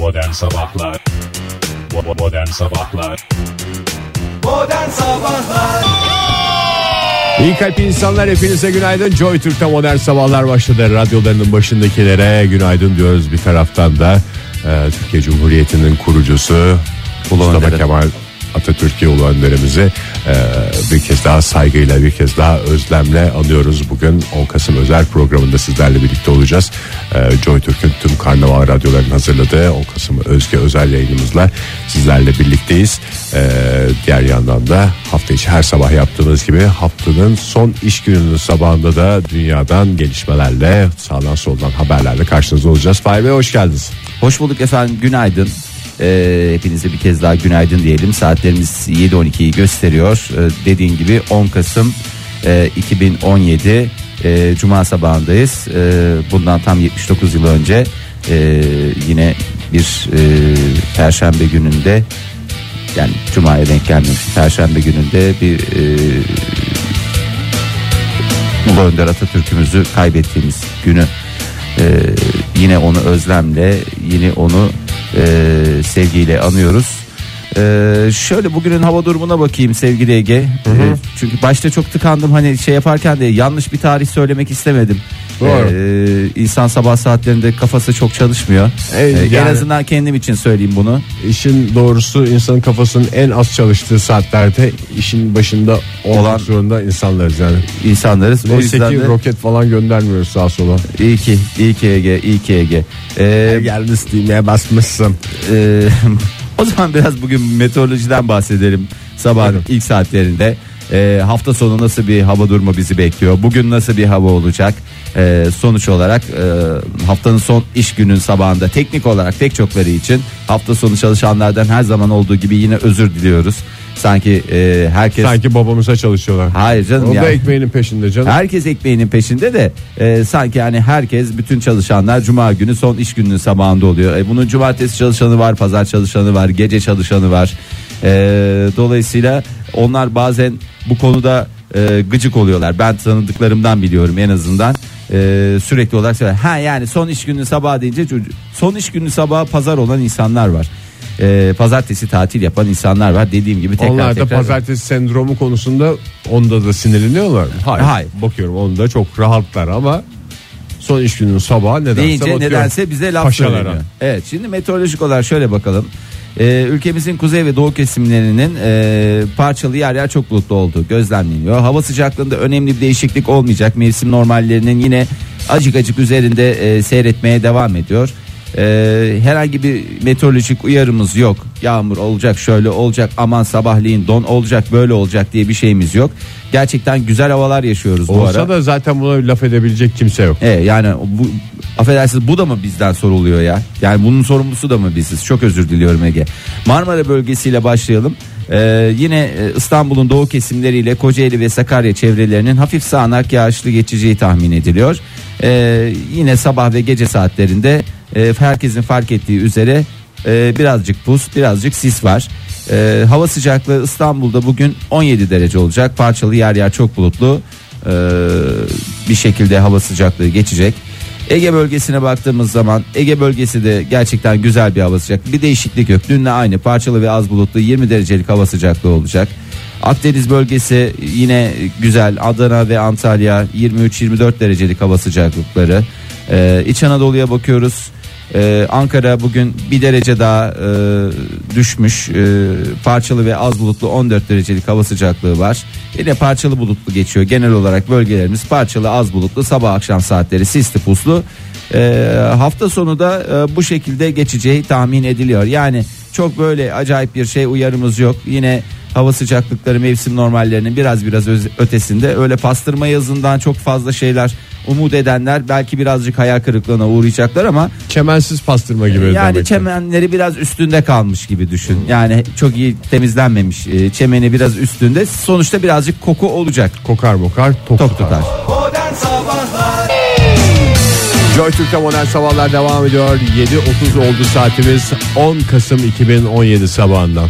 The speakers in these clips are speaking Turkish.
Modern Sabahlar Modern Sabahlar Modern Sabahlar İyi kalp insanlar hepinize günaydın. Joy Türk'te modern sabahlar başladı. Radyolarının başındakilere günaydın diyoruz bir taraftan da. e, Türkiye Cumhuriyeti'nin kurucusu Mustafa. Kemal Atatürk'ü ulu önderimizi e, bir kez daha saygıyla bir kez daha özlemle anıyoruz. Bugün 10 Kasım özel programında sizlerle birlikte olacağız. E, Joy Türk'ün tüm karnaval radyolarının hazırladığı 10 Kasım özge özel yayınımızla sizlerle birlikteyiz. E, diğer yandan da hafta içi her sabah yaptığımız gibi haftanın son iş gününün sabahında da dünyadan gelişmelerle sağdan soldan haberlerle karşınızda olacağız. Fahir Bey hoş geldiniz. Hoş bulduk efendim günaydın. Ee, hepinize bir kez daha günaydın diyelim. Saatlerimiz 7.12'yi gösteriyor. Ee, dediğin gibi 10 Kasım e, 2017 e, Cuma sabahındayız. Ee, bundan tam 79 yıl önce e, yine bir e, Perşembe gününde yani Cuma'ya denk gelmemiş Perşembe gününde bir e, Ulu Önder Atatürk'ümüzü kaybettiğimiz günü e, yine onu özlemle yine onu e, sevgiyle anıyoruz. E, şöyle bugünün hava durumuna bakayım sevgili Ege. E, çünkü başta çok tıkandım hani şey yaparken de yanlış bir tarih söylemek istemedim. Doğru. E, insan sabah saatlerinde kafası çok çalışmıyor. Evet, E, En yani- azından kendim için söyleyeyim bunu. İşin doğrusu insanın kafasının en az çalıştığı saatlerde işin başında olmak Olan- zorunda insanlarız yani. İnsanlarız. O Neyse yüzden ki de roket falan göndermiyoruz sağa sola. iyi ki, iyi ki Ege, iyi ki Ege. E, Geldiniz düğmeye basmışsın. Ee, o zaman biraz bugün meteorolojiden bahsedelim sabahın Buyurun. ilk saatlerinde. Ee, hafta sonu nasıl bir hava durumu bizi bekliyor? Bugün nasıl bir hava olacak? Ee, sonuç olarak e, haftanın son iş günün sabahında teknik olarak pek çokları için hafta sonu çalışanlardan her zaman olduğu gibi yine özür diliyoruz. Sanki e, herkes Sanki babamıza çalışıyorlar. hayır canım O da ekmeğinin peşinde canım. Herkes ekmeğinin peşinde de e, sanki yani herkes bütün çalışanlar cuma günü son iş gününün sabahında oluyor. E, bunun cumartesi çalışanı var, pazar çalışanı var, gece çalışanı var. E, dolayısıyla onlar bazen bu konuda e, gıcık oluyorlar. Ben tanıdıklarımdan biliyorum en azından. E, sürekli olarak söyler. Ha yani son iş günü sabah deyince çocuk- son iş günü sabah pazar olan insanlar var. E, pazartesi tatil yapan insanlar var. Dediğim gibi tekrar Onlar da tekrar. pazartesi sendromu konusunda onda da sinirleniyorlar mı? Hayır. Hayır. Bakıyorum onda çok rahatlar ama son iş günün sabahı nedense deyince bakıyorum. nedense bize laf Paşalara. söyleniyor. Evet şimdi meteorolojik olarak şöyle bakalım. Ee, ülkemizin kuzey ve doğu kesimlerinin e, parçalı yer yer çok bulutlu olduğu gözlemleniyor. Hava sıcaklığında önemli bir değişiklik olmayacak. Mevsim normallerinin yine acık acık üzerinde e, seyretmeye devam ediyor. E, herhangi bir meteorolojik uyarımız yok. Yağmur olacak şöyle olacak aman sabahleyin don olacak böyle olacak diye bir şeyimiz yok. Gerçekten güzel havalar yaşıyoruz bu Olsa ara. da zaten buna laf edebilecek kimse yok. E yani bu affedersiniz bu da mı bizden soruluyor ya? Yani bunun sorumlusu da mı biziz? Çok özür diliyorum Ege. Marmara bölgesiyle başlayalım. Ee, yine e, İstanbul'un doğu kesimleriyle Kocaeli ve Sakarya çevrelerinin hafif sağanak yağışlı geçeceği tahmin ediliyor. Ee, yine sabah ve gece saatlerinde e, herkesin fark ettiği üzere e, birazcık pus, birazcık sis var. E, hava sıcaklığı İstanbul'da bugün 17 derece olacak. Parçalı yer yer çok bulutlu. Bir şekilde hava sıcaklığı geçecek. Ege bölgesine baktığımız zaman Ege bölgesi de gerçekten güzel bir hava sıcaklığı. Bir değişiklik yok. Dünle aynı parçalı ve az bulutlu 20 derecelik hava sıcaklığı olacak. Akdeniz bölgesi yine güzel. Adana ve Antalya 23-24 derecelik hava sıcaklıkları. Ee, İç Anadolu'ya bakıyoruz. Ee, Ankara bugün bir derece daha e, düşmüş. Ee, parçalı ve az bulutlu 14 derecelik hava sıcaklığı var. Yine parçalı bulutlu geçiyor. Genel olarak bölgelerimiz parçalı az bulutlu sabah akşam saatleri sisli puslu. Ee, hafta sonu da e, bu şekilde geçeceği tahmin ediliyor. Yani çok böyle acayip bir şey uyarımız yok. Yine hava sıcaklıkları mevsim normallerinin biraz biraz ötesinde. Öyle pastırma yazından çok fazla şeyler umut edenler belki birazcık hayal kırıklığına uğrayacaklar ama Çemensiz pastırma gibi. yani demek ki. çemenleri biraz üstünde kalmış gibi düşün. Yani çok iyi temizlenmemiş. e, Çemeni biraz üstünde. Sonuçta birazcık koku olacak. Kokar mokar tok, Tok tutar. tutar. Joy Türk'te modern sabahlar devam ediyor. 7.30 oldu saatimiz 10 Kasım 2017 sabahından.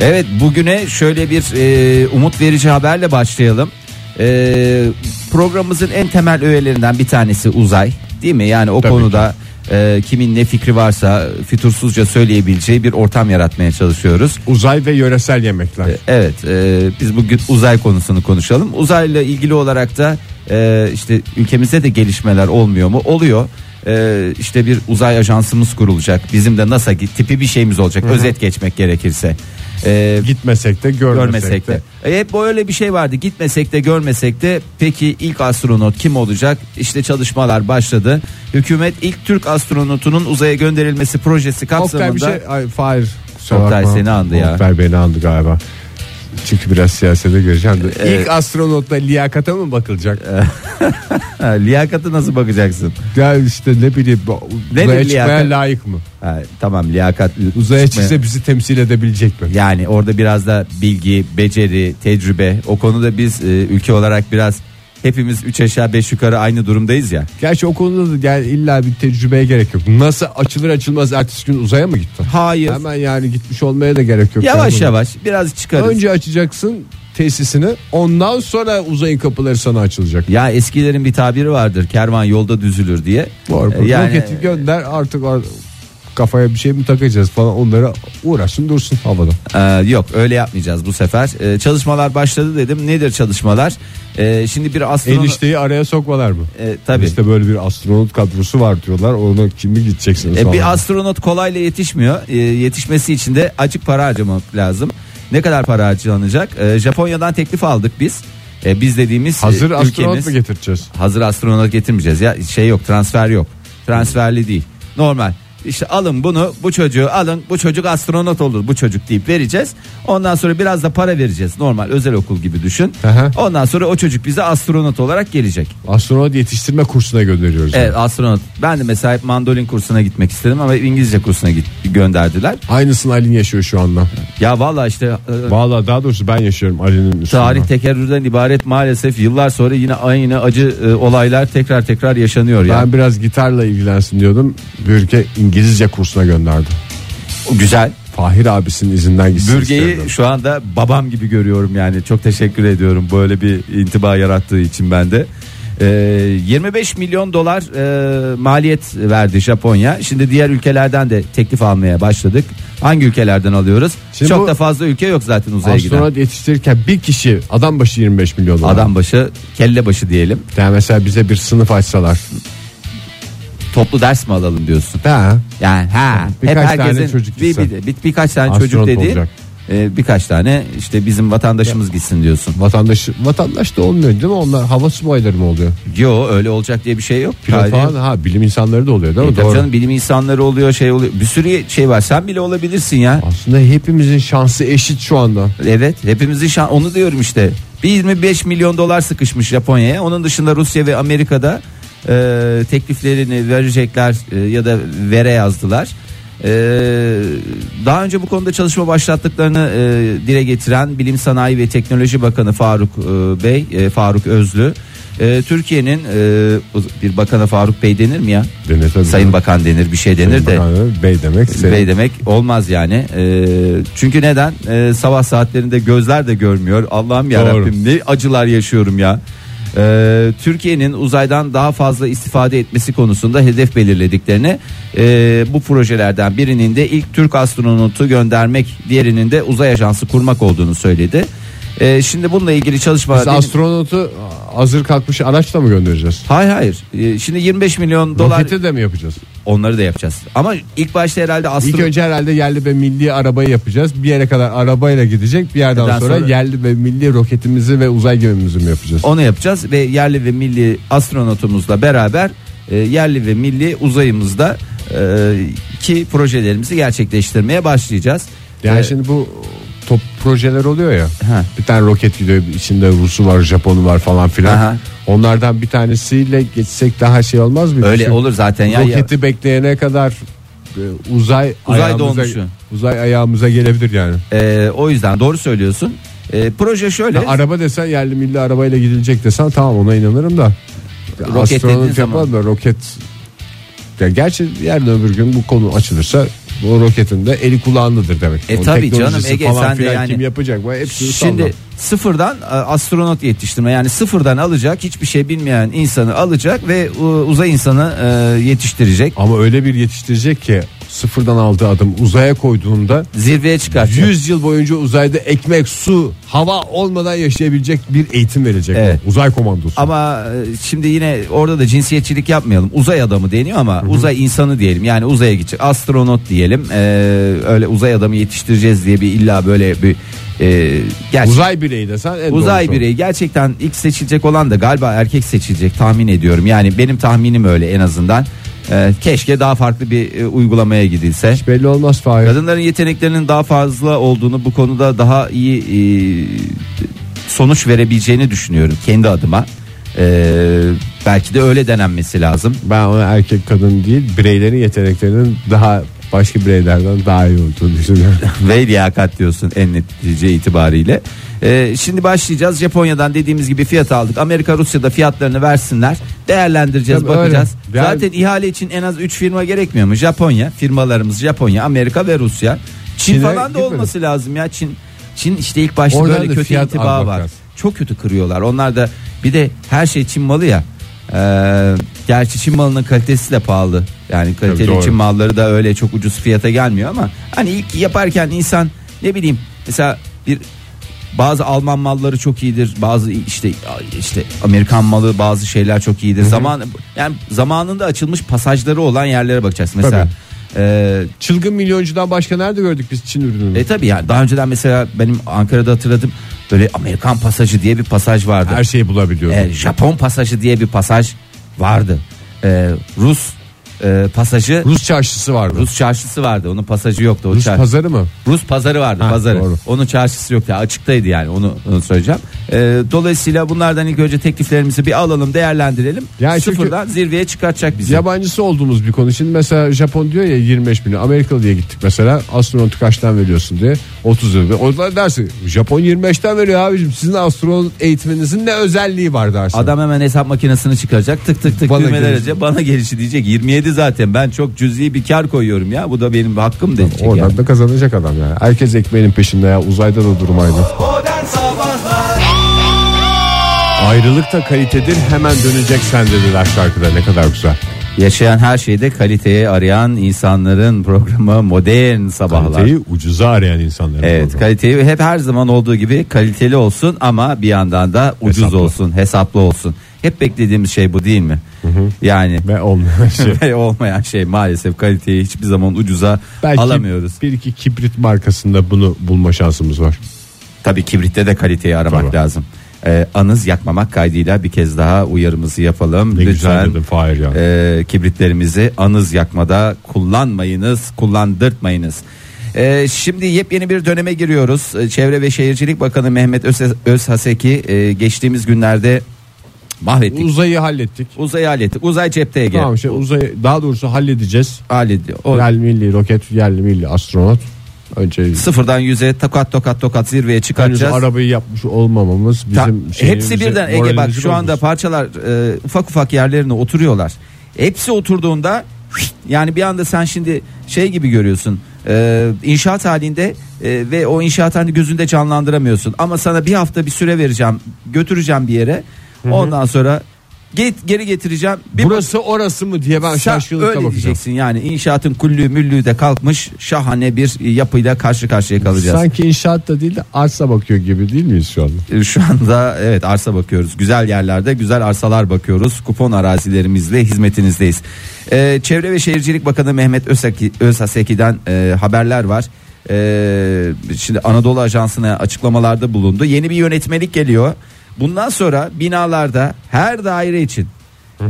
Evet bugüne şöyle bir e, umut verici haberle başlayalım. E, programımızın en temel öğelerinden bir tanesi uzay değil mi? Yani o Tabii konuda e, kimin ne fikri varsa fütursuzca söyleyebileceği bir ortam yaratmaya çalışıyoruz. Uzay ve yöresel yemekler. Evet e, biz bugün uzay konusunu konuşalım. Uzayla ilgili olarak da e, işte ülkemizde de gelişmeler olmuyor mu? Oluyor. E, işte bir uzay ajansımız kurulacak. Bizim de NASA tipi bir şeyimiz olacak. Özet geçmek gerekirse. E, Gitmesek de görmesek, görmesek de. E, hep böyle bir şey vardı. Gitmesek de görmesek de. Peki ilk astronot kim olacak? İşte çalışmalar başladı. Hükümet ilk Türk astronotunun uzaya gönderilmesi projesi kapsamında Oktay bir şey ay, Fahir Oktay seni andı ya. Oktay beni andı galiba. Çünkü biraz siyasete gireceğim de. Evet. İlk astronotta liyakata mı bakılacak? Ha, liyakatı nasıl bakacaksın? ya işte ne bileyim Nedir uzaya çıkmaya liyakat? layık mı? Ha, tamam liyakat Uzaya çıkmaya- çıksa bizi temsil edebilecek mi? Yani orada biraz da bilgi, beceri, tecrübe o konuda biz e, ülke olarak biraz hepimiz 3 aşağı 5 yukarı aynı durumdayız ya. Gerçi o konuda da yani illa bir tecrübeye gerek yok. Nasıl açılır açılmaz ertesi gün uzaya mı gittin? Hayır. Hemen yani gitmiş olmaya da gerek yok. Yavaş Yani. yavaş biraz çıkarız. Önce açacaksın tesisini ondan sonra uzayın kapıları sana açılacak. Ya eskilerin bir tabiri vardır. Kervan yolda düzülür diye. Doğru. Yani Roketi gönder artık ar- kafaya bir şey mi takacağız falan onlara uğraşsın dursun havada. e, yok öyle yapmayacağız bu sefer. E, çalışmalar başladı dedim. Nedir çalışmalar? E, şimdi bir astronot Enişteyi araya sokmalar mı? E, tabii. İşte böyle bir astronot kadrosu var diyorlar. Ona kimi gideceksiniz E, falan. bir astronot kolayla yetişmiyor. E, yetişmesi için de acık para harcamak lazım. Ne kadar para harcanacak? E, Japonya'dan teklif aldık biz. E, biz dediğimiz Hazır e, astronot ülkemiz- mu getireceğiz? hazır astronot getirmeyeceğiz ya şey yok transfer yok transferli değil normal işte alın bunu bu çocuğu alın bu çocuk astronot olur bu çocuk deyip vereceğiz ondan sonra biraz da para vereceğiz normal özel okul gibi düşün Aha. ondan sonra o çocuk bize astronot olarak gelecek Astronot yetiştirme kursuna gönderiyoruz. evet astronot ben de mesela hep mandolin kursuna gitmek istedim ama İngilizce kursuna git, gönderdiler Aynısını Ali'nin yaşıyor şu anda. ya valla işte e, Valla daha doğrusu ben yaşıyorum Ali'nin üstünde. tarih tekerrürden ibaret maalesef yıllar sonra yine aynı acı e, olaylar tekrar tekrar yaşanıyor ya Ben biraz gitarla ilgilensin diyordum. Bir ülke İngilizce kursuna gönderdi. güzel Fahir abisinin izinden gitsin Bürge'yi istedim. şu anda babam gibi görüyorum yani çok teşekkür ediyorum böyle bir intiba yarattığı için ben de. Ee, 25 milyon dolar e, maliyet verdi Japonya. Şimdi diğer ülkelerden de teklif almaya başladık. Hangi ülkelerden alıyoruz? Şimdi çok bu da fazla ülke yok zaten uzaya giden. Astronot yetiştirirken bir kişi adam başı 25 milyon dolar. Adam başı kelle başı diyelim. Yani mesela bize bir sınıf açsalar. Toplu ders mi alalım diyorsun? Ha. Yani ha Birkaç hep tane herkesin çocuk bir, bir, bir- birkaç tane Astronot çocuk dedi. olacak. e, birkaç tane işte bizim vatandaşımız gitsin diyorsun. Vatandaş vatandaş da olmuyor değil mi? Onlar hava subayları mı oluyor? Yo öyle olacak diye bir şey yok. Pilot Hayır. falan ha bilim insanları da oluyor değil mi? E, tabii Doğru. canım bilim insanları oluyor şey oluyor. Bir sürü şey var. Sen bile olabilirsin ya. Aslında hepimizin şansı eşit şu anda. Evet hepimizin şan onu diyorum işte. Bir 25 milyon dolar sıkışmış Japonya'ya. Onun dışında Rusya ve Amerika'da e, tekliflerini verecekler e, ya da vere yazdılar. E, daha önce bu konuda çalışma başlattıklarını e, dile getiren Bilim Sanayi ve Teknoloji Bakanı Faruk e, Bey, e, Faruk Özlü, e, Türkiye'nin e, bir bakana Faruk Bey denir mi ya? Denir tabii. Sayın Bakan denir bir şey denir de. Bakanı, Bey demek. Senin- Bey demek olmaz yani. Ee, çünkü neden? Sabah saatlerinde gözler de görmüyor. Allah'ım ya. Rabbim ne acılar yaşıyorum ya. Ee, Türkiye'nin uzaydan daha fazla istifade etmesi konusunda hedef belirlediklerini e, bu projelerden birinin de ilk Türk astronotu göndermek diğerinin de uzay ajansı kurmak olduğunu söyledi. Ee, şimdi bununla ilgili çalışmalar Biz astronotu hazır kalkmış araçla mı göndereceğiz? Hayır hayır. Ee, şimdi 25 milyon dolar Roketi de mi yapacağız? Onları da yapacağız. Ama ilk başta herhalde İlk astro önce herhalde yerli ve milli arabayı yapacağız. Bir yere kadar arabayla gidecek. Bir yerden sonra, sonra- yerli ve milli roketimizi ve uzay gemimizi mi yapacağız? Onu yapacağız ve yerli ve milli astronotumuzla beraber e, yerli ve milli uzayımızda e, ki projelerimizi gerçekleştirmeye başlayacağız. Yani E, şimdi bu top projeler oluyor ya. Ha. Bir tane roket gidiyor içinde Rusu var, Japonu var falan filan. Aha. Onlardan bir tanesiyle geçsek daha şey olmaz mı? öyle Çünkü olur zaten ya. ya. Roketi bekleyene kadar e, uzay Uzay ayağımıza, dolmuşu. uzay ayağımıza gelebilir yani. E, o yüzden doğru söylüyorsun. E, proje şöyle. Ya araba desen yerli milli arabayla gidilecek desen tamam ona inanırım da. Roket Astronot yapalım da roket ya gerçi yarın öbür gün bu konu açılırsa Bu roketin de eli kulağındadır demek. E O tabii canım, Ege, sen de yani- kim yapacak? Bu hepsini Şimdi salla. sıfırdan e, astronot yetiştirme yani sıfırdan alacak hiçbir şey bilmeyen insanı alacak ve e, uzay insanı e, yetiştirecek. Ama öyle bir yetiştirecek ki sıfırdan aldığı adım uzaya koyduğunda Zirveye çıkartacak. 100 yıl boyunca uzayda ekmek, su, hava olmadan yaşayabilecek bir eğitim verecek. Evet. Uzay komandosu. Ama e, şimdi yine orada da cinsiyetçilik yapmayalım. Uzay adamı deniyor ama uzay insanı diyelim. Yani uzaya gidecek. Astronot diyelim. E, öyle uzay adamı yetiştireceğiz diye bir illa böyle bir e, Uzay bireyi desen en Uzay doğrusu bireyi gerçekten ilk seçilecek olan da galiba erkek seçilecek tahmin ediyorum. Yani benim tahminim öyle en azından. E, keşke daha farklı bir e, uygulamaya gidilse. Hiç belli olmaz Fahir. Kadınların yeteneklerinin daha fazla olduğunu bu konuda daha iyi e, sonuç verebileceğini düşünüyorum kendi adıma. E, belki de öyle denenmesi lazım. Ben ona erkek kadın değil bireylerin yeteneklerinin daha başka bireylerden daha iyi olduğunu düşünüyorum. Ve liyakat diyorsun en netice itibariyle. E, şimdi başlayacağız. Japonya'dan dediğimiz gibi fiyat aldık. Amerika Rusya'da fiyatlarını versinler. Değerlendireceğiz, Tabii bakacağız. öyle. Yani- Zaten ihale için en az 3 firma gerekmiyor mu? Japonya, firmalarımız Japonya, Amerika ve Rusya. Çin Çin'e falan da gitmedi. olması lazım ya. Çin Çin işte ilk başta Oradan böyle kötü fiyat intiba almak var. lazım. Çok kötü kırıyorlar. Onlar da bir de her şey Çin malı ya. Ee, gerçi Çin malının kalitesi de pahalı. Yani kaliteli doğru. Çin malları da öyle çok ucuz fiyata gelmiyor ama hani ilk yaparken insan ne bileyim mesela bir bazı Alman malları çok iyidir. Bazı işte işte Amerikan malı bazı şeyler çok iyidir. Zaman yani zamanında açılmış pasajları olan yerlere bakacaksın. Mesela e, Çılgın milyoncudan başka nerede gördük biz Çin ürününü? e tabi yani daha önceden mesela benim Ankara'da hatırladım böyle Amerikan pasajı diye bir pasaj vardı. Her şeyi bulabiliyoruz. E, Japon pasajı diye bir pasaj vardı. E, Rus e, pasajı Rus, Rus çarşısı vardı. çarşısı vardı. Onun pasajı yoktu. O Rus çar- pazarı mı? Rus pazarı vardı Ha, pazarı. doğru. Onun çarşısı yoktu. Açıktaydı yani onu, onu söyleyeceğim. E, dolayısıyla bunlardan ilk önce tekliflerimizi bir alalım değerlendirelim. Yani çünkü- Sıfırdan zirveye çıkartacak bizi. Yabancısı olduğumuz bir konu. Şimdi mesela Japon diyor ya 25 milyon. Amerikalı diye gittik mesela. Astronotu kaçtan veriyorsun diye. 30 lira. Onlar dersin Japon 25'ten veriyor abicim. Sizin astronot eğitiminizin ne özelliği var dersin. Adam hemen hesap makinesini çıkaracak tık tık tık Bana düğmeler gelişi. bana gelişi diyecek 27 zaten ben çok cüzi bir kar koyuyorum ya bu da benim hakkım diyecek Oradan yani. da kazanacak adam yani. Herkes ekmeğinin peşinde ya. Uzayda da durmaydı. Ayrılık da kalitedir hemen dönecek sen dediler şarkıda ne kadar güzel. Yaşayan her şeyde kaliteyi arayan insanların programı modern sabahlar. Kaliteyi ucuza arayan insanlar. Evet kaliteyi hep her zaman olduğu gibi kaliteli olsun ama bir yandan da ucuz Hesaplı. olsun hesaplı olsun. Hep beklediğimiz şey bu değil mi? Yani Ve olmayan şey. ve olmayan şey maalesef kaliteyi hiçbir zaman ucuza Belki alamıyoruz. bir iki kibrit markasında bunu bulma şansımız var. Tabii kibritte de kaliteyi aramak Tabii. lazım. Ee, anız yakmamak kaydıyla bir kez daha uyarımızı yapalım. Ne güzel Lütfen dedin Fahir ya. e, kibritlerimizi anız yakmada kullanmayınız, kullandırtmayınız. Ee, şimdi yepyeni bir döneme giriyoruz. Ee, Çevre ve Şehircilik Bakanı Mehmet Öz Özhaseki e, geçtiğimiz günlerde mahvettik. Uzayı hallettik. Uzay hallettik. Uzay cepte Ege. Tamam şey uzayı daha doğrusu halledeceğiz. Halletti. O Yerli milli roket, yerli milli astronot. Önce sıfırdan yüze tokat tokat tokat zirveye henüz çıkartacağız. arabayı yapmış olmamamız Ta- bizim hepsi şeyimizi, birden Ege bak şu anda bozmuş. parçalar e, ufak ufak yerlerine oturuyorlar. Hepsi oturduğunda yani bir anda sen şimdi şey gibi görüyorsun. e, inşaat halinde e, ve o inşaat halini gözünde canlandıramıyorsun. Ama sana bir hafta bir süre vereceğim, götüreceğim bir yere. Ondan sonra git geri getireceğim. Bir Burası orası mı diye ben Sen şaşkınlıkla öyle bakacağım. diyeceksin yani inşaatın kullü müllü de kalkmış şahane bir yapıyla karşı karşıya kalacağız. Sanki inşaat da değil de arsa bakıyor gibi değil miyiz şu anda? E, Şu anda evet arsa bakıyoruz. Güzel yerlerde güzel arsalar bakıyoruz. Kupon arazilerimizle hizmetinizdeyiz. Ee, Çevre ve Şehircilik Bakanı Mehmet Özseki, Özhaseki'den e, haberler var. Ee, şimdi Anadolu Ajansı'na açıklamalarda bulundu. Yeni bir yönetmelik geliyor. Bundan sonra binalarda her daire için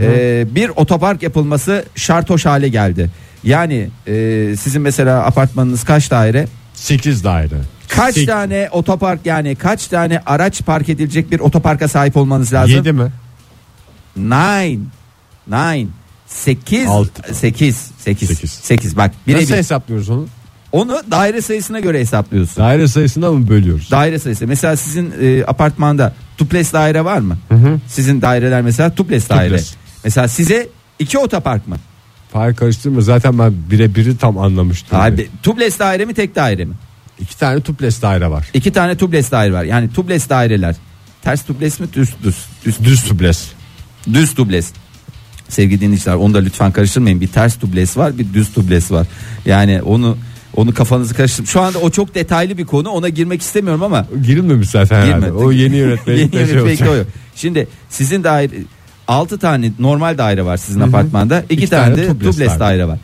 e, bir otopark yapılması şart hoş hale geldi. Yani e, sizin mesela apartmanınız kaç daire? 8 daire. Kaç Sek- tane otopark yani kaç tane araç park edilecek bir otoparka sahip olmanız lazım? 7 mi? Nine. Nine. 8 Altı. 8 8 Sekiz. 8 bak Nasıl birebir hesaplıyoruz onu? onu daire sayısına göre hesaplıyorsun. Daire sayısına mı bölüyoruz? Daire sayısı. Mesela sizin e, apartmanda tuples daire var mı? Sizin daireler mesela tuples daire. Tuples. Mesela size iki otopark mı? Hayır karıştırma zaten ben birebiri tam anlamıştım. Abi, tubeless daire mi tek daire mi? İki tane tuples daire var. İki tane tubeless daire var. Yani tubeless daireler. Ters tubeless mi düz düz düz Düz tuples. düz tubeless. Sevgili dinleyiciler onu da lütfen karıştırmayın. Bir ters tubeless var, bir düz tubeless var. Yani onu onu kafanızı karıştırın. Şu anda o çok detaylı bir konu. Ona girmek istemiyorum ama Girilmemiş zaten herhalde. Girmedi. O yeni yönetmenin Yeni şey yönetmelik o. Şimdi sizin daire 6 tane normal daire var sizin apartmanda. 2 İki tane, tane de tubeless tubeless daire. daire var.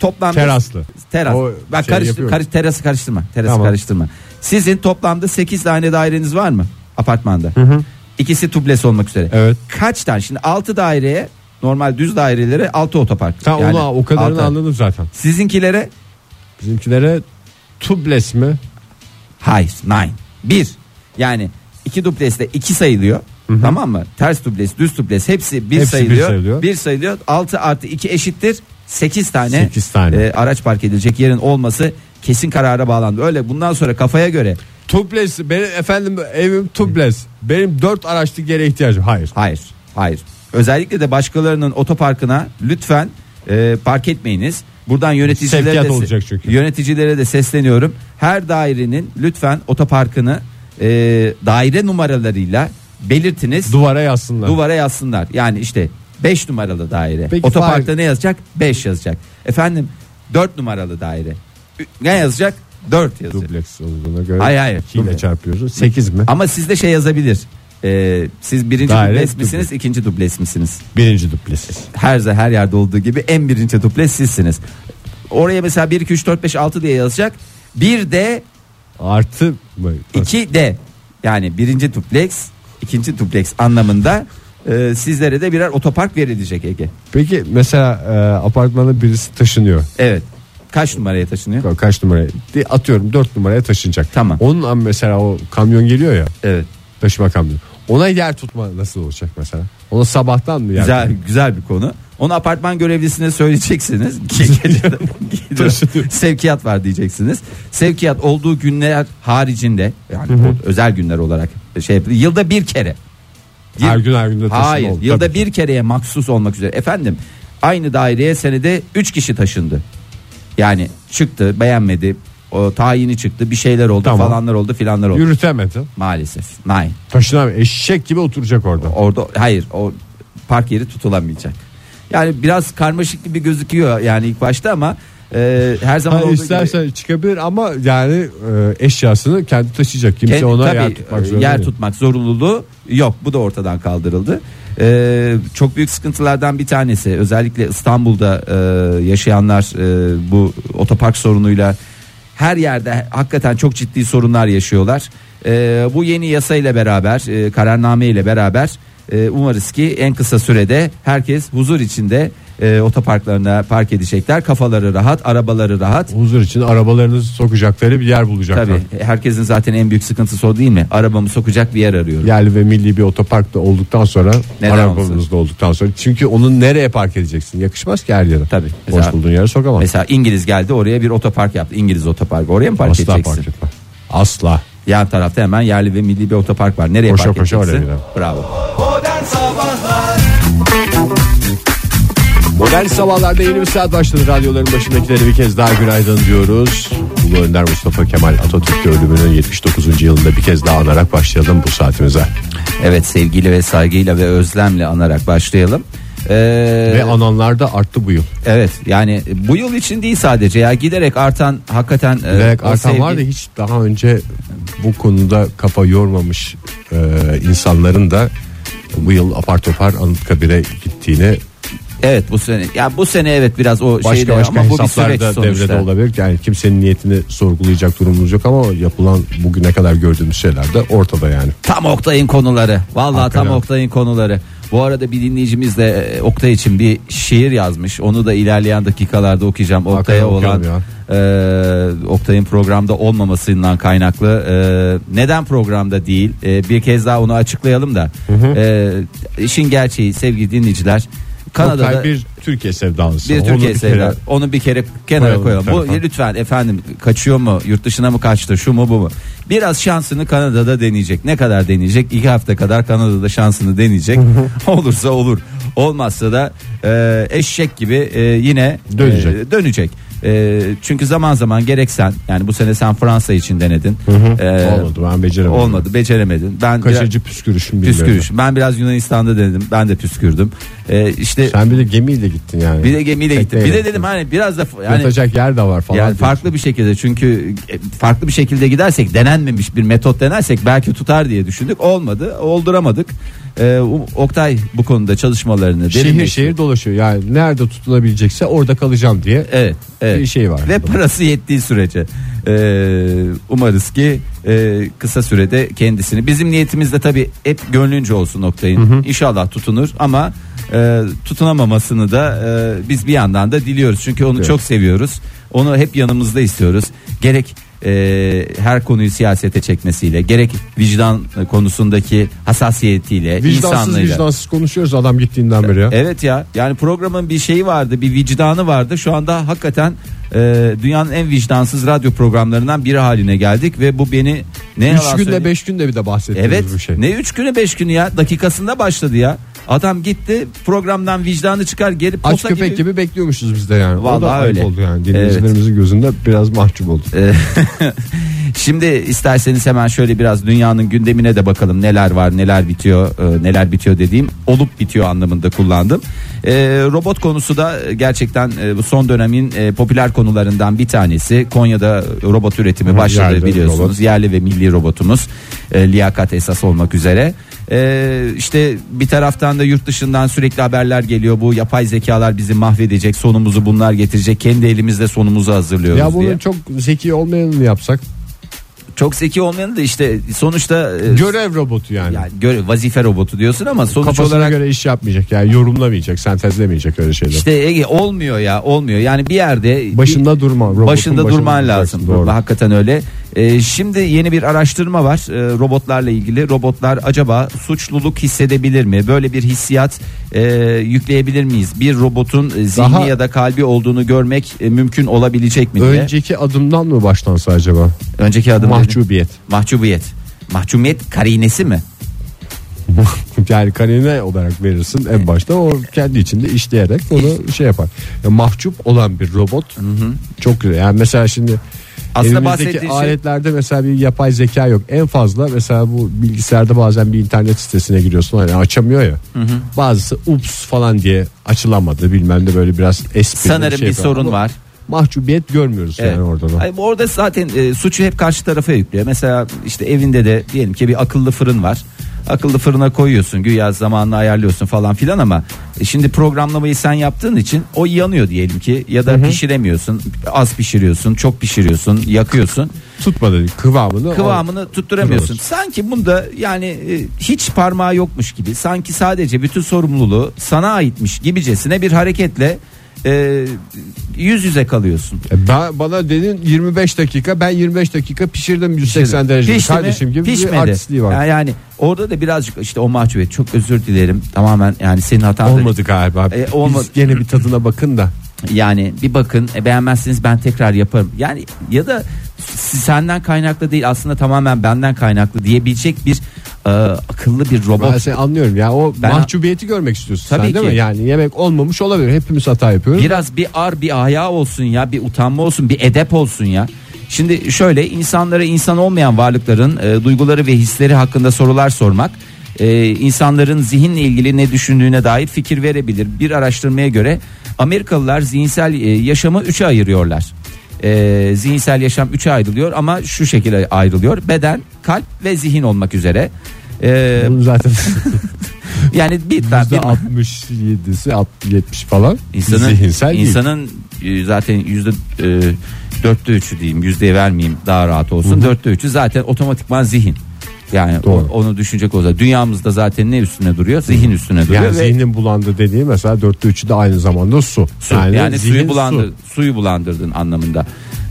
Toplamda Teraslı. Teras. O Bak şey karış, yapıyor. karış, terası karıştırma. Terası Tamam. karıştırma. Sizin toplamda 8 tane daireniz var mı apartmanda? İkisi tubeless olmak üzere. Evet. Kaç tane? Şimdi 6 daireye normal düz dairelere 6 otopark. Tamam Yani onu o kadarını altı. anladım zaten. Sizinkilere Bizimkilere tubeless mi? hayır. Nine. 1. Yani iki dublesle 2 sayılıyor. Tamam mı? Ters dubles, düz dubles hepsi 1 Hepsi bir sayılıyor. sayılıyor. 1 sayılıyor. 6 artı 2 eşittir 8 tane, Sekiz tane. e, araç park edilecek yerin olması kesin karara bağlandı. Öyle bundan sonra kafaya göre Tubeless benim efendim evim tubeless. Benim dört araçlık yere ihtiyacım. Hayır. Hayır, hayır. Özellikle de başkalarının otoparkına lütfen e, park etmeyiniz. Buradan yöneticilere Sevkiyat de, olacak çünkü. yöneticilere de sesleniyorum. Her dairenin lütfen otoparkını e, daire numaralarıyla belirtiniz. Duvara yazsınlar. duvara yazsınlar. Yani işte 5 numaralı daire. Peki, Otoparkta Fahir- ne yazacak? 5 yazacak. Efendim 4 numaralı daire. Ü- Ne yazacak? 4 yazacak. Dubleks olduğuna göre Hayır, hayır. 2 ile Dubleks. çarpıyorsun. 8 mi? Ama sizde şey yazabilir. E, siz birinci Daire, dubles misiniz, dubles. ikinci dubles misiniz? Birinci dublesiz. her her yerde olduğu gibi en birinci dubles sizsiniz. Oraya mesela 1 2 3 4 5 6 diye yazacak. Bir de Artı mı? 2 de yani birinci dupleks, ikinci dupleks anlamında e, sizlere de birer otopark verilecek Ege. Peki mesela e, apartmana birisi taşınıyor. Evet. Kaç numaraya taşınıyor? Ka- Kaç numaraya? Atıyorum 4 numaraya taşınacak. Tamam. Onun an mesela o kamyon geliyor ya. Evet. Taşıma kamyonu. Ona yer tutma nasıl olacak mesela? Ona sabahtan mı yer Güzel tutma? güzel bir konu. Onu apartman görevlisine söyleyeceksiniz. Sevkiyat var diyeceksiniz. Sevkiyat olduğu günler haricinde yani o özel günler olarak şey. Yılda bir kere. Her gün her gün de taşıma Hayır oldu. yılda Tabii bir kereye maksus olmak üzere. Efendim aynı daireye senede 3 kişi taşındı. Yani çıktı beğenmedi. O tayini çıktı bir şeyler oldu Tamam. falanlar oldu filanlar oldu. Yürütemedi. Maalesef. Nine. Taşınamıyor. Eşek gibi oturacak orada. Orada hayır o park yeri tutulamayacak. Yani biraz karmaşık gibi gözüküyor yani ilk başta ama e, her zaman Ha, olduğu gibi- istersen çıkabilir ama yani e, eşyasını kendi taşıyacak. Kimse Kendi- ona tabii, yer tutmak zorunda yer değil. tutmak zorunluluğu yok. Bu da ortadan kaldırıldı. Ee, çok büyük sıkıntılardan bir tanesi özellikle İstanbul'da e, yaşayanlar e, bu otopark sorunuyla her yerde hakikaten çok ciddi sorunlar yaşıyorlar. E, bu yeni yasa ile beraber e, kararname ile beraber e, umarız ki en kısa sürede herkes huzur içinde e, otoparklarına park edecekler. Kafaları rahat, arabaları rahat. Huzur için arabalarınızı sokacakları bir yer bulacaklar. Tabii herkesin zaten en büyük sıkıntısı o değil mi? Arabamı sokacak bir yer arıyorum. Yerli ve milli bir otoparkta olduktan sonra Neden arabamızda olsun? olduktan sonra çünkü onu nereye park edeceksin yakışmaz ki her yere. Tabii. Boş Mesela- bulduğun yere sokamaz. Mesela İngiliz geldi oraya bir otopark yaptı. İngiliz otoparkı. Oraya mı park Asla edeceksin? park etme. Asla. Yan tarafta hemen yerli ve milli bir otopark var. Nereye Koşa park koşa edeceksin? oraya gidelim. Bravo. Modern Modern sabahlarda yeni bir saat başladı. Radyoların başındakileri bir kez daha günaydın diyoruz. Ulu Önder Mustafa Kemal Atatürk ölümünün 79. yılında bir kez daha anarak başlayalım bu saatimize. Evet sevgiyle ve saygıyla ve özlemle anarak başlayalım. Ee, Ve ananlar da arttı bu yıl. evet yani bu yıl için değil sadece ya giderek artan hakikaten e, Giderek o artan sevgi- var da hiç daha önce bu konuda kafa yormamış e, insanların da bu yıl apar topar Anıtkabir'e gittiğini Evet bu sene ya bu sene evet biraz o başka şeyde başka ama bu bir süreç da sonuçta. devrede olabilir. Yani kimsenin niyetini sorgulayacak durumumuz yok ama yapılan bugüne kadar gördüğümüz şeyler de ortada yani. Tam Oktay'ın konuları. Vallahi Hakikaten. tam Oktay'ın konuları. Bu arada bir dinleyicimiz de e, Oktay için bir şiir yazmış. Onu da ilerleyen dakikalarda okuyacağım. Oktay'a olan e, Oktay'ın programda olmamasından kaynaklı. E, neden programda değil? E, bir kez daha onu açıklayalım da. E, işin gerçeği sevgili dinleyiciler. Kanada'da Oktay bir Türkiye sevdalısı. bir Onu Türkiye kere- sevdalı. Onu bir kere kenara Koyalım koyalım. Bu lütfen efendim kaçıyor mu? Yurt dışına mı kaçtı? Şu mu bu mu? Biraz şansını Kanada'da deneyecek. Ne kadar deneyecek? İki hafta kadar Kanada'da şansını deneyecek. Olursa olur. Olmazsa da e, eşek gibi e, yine Dönecek. e, dönecek. E, çünkü zaman zaman gerek sen yani bu sene sen Fransa için denedin. E, Olmadı ben beceremedim. Olmadı beceremedin. Ben Kaçıncı püskürüşüm bilmiyorum. püskürüş. Ben biraz Yunanistan'da denedim. Ben de püskürdüm. E, işte Sen bir de gemiyle gittin yani. bir de gemiyle gittim. Bir Tekneyle de dedim hani biraz da yani Yatacak yer de var falan. yani diyorsun. farklı bir şekilde çünkü e, farklı bir şekilde gidersek denenmemiş bir metot denersek belki tutar diye düşündük. Olmadı. Olduramadık. U- Oktay bu konuda çalışmalarını Şehir derinleştirdi. şehir dolaşıyor. Yani nerede tutunabilecekse orada kalacağım diye. Evet, evet. Bir şey var. Ve parası yettiği sürece Ee, umarız ki e, kısa sürede kendisini bizim niyetimiz de tabii hep gönlünce olsun Oktay'ın İnşallah tutunur ama e, tutunamamasını da e, biz bir yandan da diliyoruz çünkü onu çok seviyoruz onu hep yanımızda istiyoruz gerek e, her konuyu siyasete çekmesiyle gerek vicdan konusundaki hassasiyetiyle Vicdansız insanlığıyla vicdansız konuşuyoruz adam gittiğinden beri ya. Evet ya yani programın bir şeyi vardı bir vicdanı vardı şu anda hakikaten e, dünyanın en vicdansız radyo programlarından biri haline geldik ve bu beni ne Üç yalan günde söyleyeyim- beş günde bir de bahsettiğimiz Evet bir şey. ne üç günü beş günü ya dakikasında başladı ya adam gitti programdan vicdanı çıkar geri Aç posa köpek gibi bekliyormuşuz biz de yani. o da Vallahi öyle. oldu yani. Dinleyicilerimizin gözünde biraz mahcup oldu. Ee, Şimdi isterseniz hemen şöyle biraz dünyanın gündemine de bakalım neler var neler bitiyor e, neler bitiyor dediğim olup bitiyor anlamında kullandım. Ee, robot konusu da gerçekten e, bu son dönemin e, popüler konularından bir tanesi. Konya'da robot üretimi başladı yerli biliyorsunuz. robot. Yerli ve milli robotumuz e, liyakat esas olmak üzere. Ee, işte bir taraftan da yurt dışından sürekli haberler geliyor. Bu yapay zekalar bizi mahvedecek, sonumuzu bunlar getirecek. Kendi elimizde sonumuzu hazırlıyoruz Ya bunu diye. çok zeki olmayanı mı yapsak? Çok zeki olmayanı da işte sonuçta e, Görev robotu yani. yani göre, vazife robotu diyorsun ama sonuç Kafasına olarak göre iş yapmayacak yani yorumlamayacak, sentezlemeyecek öyle şeyler. işte Ege olmuyor ya olmuyor. Yani bir yerde başında durma. robotun başında durman duracaksın, lazım. Doğru. Hakikaten öyle. Ee, şimdi yeni bir araştırma var e, robotlarla ilgili. Robotlar acaba suçluluk hissedebilir mi? Böyle bir hissiyat e, yükleyebilir miyiz? Bir robotun e, zihni Daha- ya da kalbi olduğunu görmek e, mümkün olabilecek mi diye. Önceki adımdan mı başlansa acaba? Önceki adım dedi. Mahcubiyet. mahcubiyet. Mahcubiyet karinesi mi? yani karine olarak verirsin en başta o kendi içinde işleyerek onu şey yapar. Ya mahcup olan bir robot çok güzel. Yani mesela şimdi Aslında bahsettiği şey- aletlerde mesela bir yapay zeka yok. En fazla mesela bu bilgisayarda bazen bir internet sitesine giriyorsun hani açamıyor ya. Bazısı ups falan diye açılamadı bilmem de böyle biraz espri Sanırım şey bir sorun Ama var. Mahcubiyet görmüyoruz Evet. yani orada da. Ay, orada zaten e, suçu hep karşı tarafa yüklüyor. Mesela işte evinde de diyelim ki bir akıllı fırın var. Akıllı fırına koyuyorsun güya zamanını ayarlıyorsun falan filan ama e, şimdi programlamayı sen yaptığın için o yanıyor diyelim ki ya da pişiremiyorsun az pişiriyorsun çok pişiriyorsun yakıyorsun Tutmadı kıvamını. kıvamını tutturamıyorsun. Kıvamız. Sanki bunda yani e, hiç parmağı yokmuş gibi sanki sadece bütün sorumluluğu sana aitmiş gibicesine bir hareketle e, yüz yüze kalıyorsun. E Ben, bana dedin 25 dakika ben 25 dakika pişirdim 180 derecede Pişti mi? kardeşim gibi Pişmedi. bir artistliği var. Ya- Yani orada da birazcık işte o mahcubiyet çok özür dilerim tamamen yani senin hatan Olmadı galiba. E, olmadı. Biz gene bir tadına bakın da. Yani bir bakın e, beğenmezseniz ben tekrar yaparım. Yani ya da senden kaynaklı değil aslında tamamen benden kaynaklı diyebilecek bir e, akıllı bir robot. Ben seni anlıyorum ya o Ben- mahcubiyeti görmek istiyorsun Tabii sen değil ki. mi? Yani yemek olmamış olabilir. Hepimiz hata yapıyoruz. Biraz bir ar bir ayağı olsun ya bir utanma olsun bir edep olsun ya. Şimdi şöyle insanlara insan olmayan varlıkların e, duyguları ve hisleri hakkında sorular sormak e, insanların zihinle ilgili ne düşündüğüne dair fikir verebilir. Bir araştırmaya göre Amerikalılar zihinsel e, yaşamı üçe ayırıyorlar. E, zihinsel yaşam üçe ayrılıyor ama şu şekilde ayrılıyor. Beden, kalp ve zihin olmak üzere. E, Bunun zaten yani bir, bir %67'si 70 falan İnsanın, zihinsel değil. insanın e, zaten yüzde e, dörtte üçü diyeyim yüzdeye vermeyeyim daha rahat olsun. Dörtte üçü zaten otomatikman zihin. Yani o- Doğru. onu düşünecek olsa dünyamızda zaten ne üstüne duruyor? Zihin üstüne duruyor Yani ve zihnin bulandı dediği mesela dörtte üçü de aynı zamanda su. su. Yani, zihin suyu bulandır, su. suyu bulandırdın anlamında.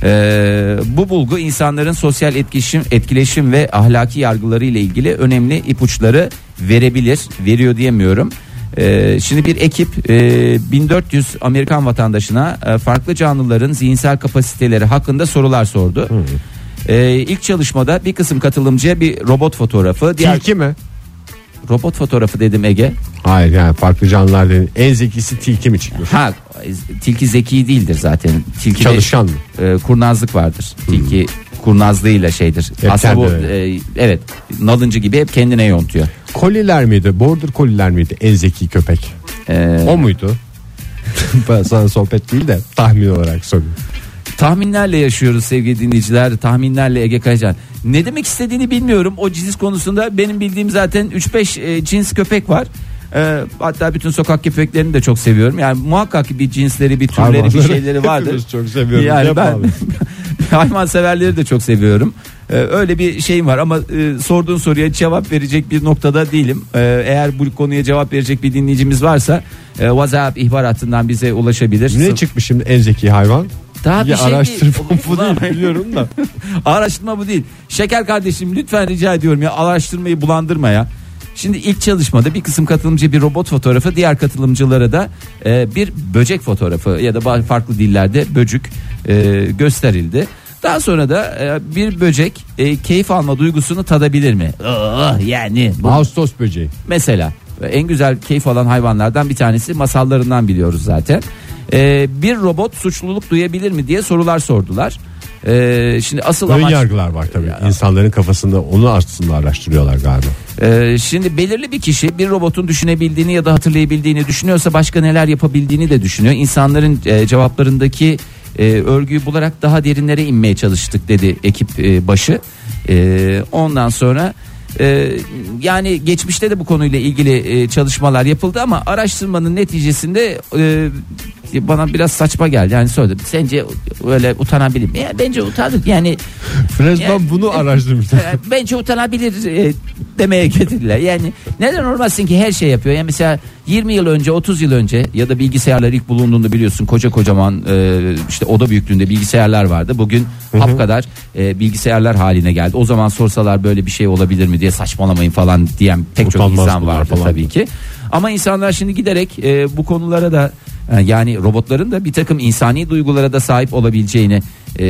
Ee, bu bulgu insanların sosyal etkileşim, etkileşim ve ahlaki yargıları ile ilgili önemli ipuçları verebilir. Veriyor diyemiyorum. Ee, şimdi bir ekip e, 1400 Amerikan vatandaşına e, farklı canlıların zihinsel kapasiteleri hakkında sorular sordu. Ee, ilk çalışmada bir kısım katılımcıya bir robot fotoğrafı, diğer Tilki mi? Robot fotoğrafı dedim Ege. Hayır yani farklı canlılar değil. En zekisi tilki mi çıkmış? Ha tilki zeki değildir zaten. Tilki Çalışkan mı? e, kurnazlık vardır. Tilki kurnazlığıyla şeydir. Hep Aslında bu e, evet nalıncı gibi hep kendine yontuyor. Koliler miydi? Border koliler miydi? En zeki köpek. E, O muydu? ben sana sohbet değil de tahmin olarak soruyorum. Tahminlerle yaşıyoruz sevgili dinleyiciler. Tahminlerle Ege Kayacan. Ne demek istediğini bilmiyorum. O cins konusunda benim bildiğim zaten 3-5 e, cins köpek var. E, hatta bütün sokak köpeklerini de çok seviyorum. Yani muhakkak bir cinsleri, bir türleri, bir şeyleri vardır. çok seviyoruz. Yani ben hayvan severleri de çok seviyorum. E, öyle bir şeyim var ama e, sorduğun soruya cevap verecek bir noktada değilim. E, eğer bu konuya cevap verecek bir dinleyicimiz varsa e, WhatsApp ihbar hattından bize ulaşabilir. Ne çıkmış şimdi en zeki hayvan? Daha bir ya şey araştırma değil. bu değil biliyorum da. Araştırma bu değil. Şeker kardeşim lütfen rica ediyorum ya araştırmayı bulandırma ya. Şimdi ilk çalışmada bir kısım katılımcı bir robot fotoğrafı diğer katılımcılara da e, bir böcek fotoğrafı ya da farklı dillerde böcük e, gösterildi. Daha sonra da e, bir böcek e, keyif alma duygusunu tadabilir mi? Aa, yani bu Ağustos böceği. Mesela en güzel keyif alan hayvanlardan bir tanesi masallarından biliyoruz zaten. Ee, bir robot suçluluk duyabilir mi diye sorular sordular. Ee, şimdi asıl Ön amaç yargılar var tabii. İnsanların kafasında onu aslında araştırıyorlar galiba. Ee, şimdi belirli bir kişi bir robotun düşünebildiğini ya da hatırlayabildiğini düşünüyorsa başka neler yapabildiğini de düşünüyor. İnsanların e, cevaplarındaki e, örgüyü bularak daha derinlere inmeye çalıştık dedi ekip e, başı. E, ondan sonra e, yani geçmişte de bu konuyla ilgili e, çalışmalar yapıldı ama araştırmanın neticesinde e, bana biraz saçma geldi. Yani söyledim. Sence öyle utanabilir mi? Ya, bence utanır. Yani Resmen Yani- bunu araştırmışlar. e, bence utanabilir e, demeye getirdiler. Yani neden olmasın ki her şey yapıyor. Yani mesela 20 yıl önce 30 yıl önce ya da bilgisayarlar ilk bulunduğunda biliyorsun koca kocaman e, işte oda büyüklüğünde bilgisayarlar vardı. Bugün hap kadar e, bilgisayarlar haline geldi. O zaman sorsalar böyle bir şey olabilir mi diye saçmalamayın falan diyen pek çok Utanmaz insan bunlar vardı falan. tabii ki. Ama insanlar şimdi giderek e, bu konulara da yani robotların da bir takım insani duygulara da sahip olabileceğini e,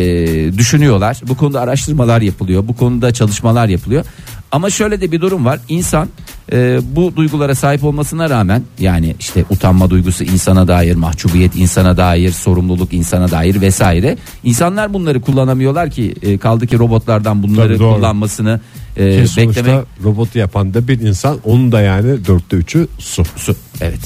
düşünüyorlar. Bu konuda araştırmalar yapılıyor. Bu konuda çalışmalar yapılıyor. Ama şöyle de bir durum var. İnsan e, bu duygulara sahip olmasına rağmen yani işte utanma duygusu insana dair, mahcubiyet insana dair, sorumluluk insana dair vesaire. İnsanlar bunları kullanamıyorlar ki e, kaldı ki robotlardan bunları Tabii doğru. kullanmasını e, Ki sonuçta beklemek robotu yapan da bir insan onun da yani dörtte üçü su. su. Evet.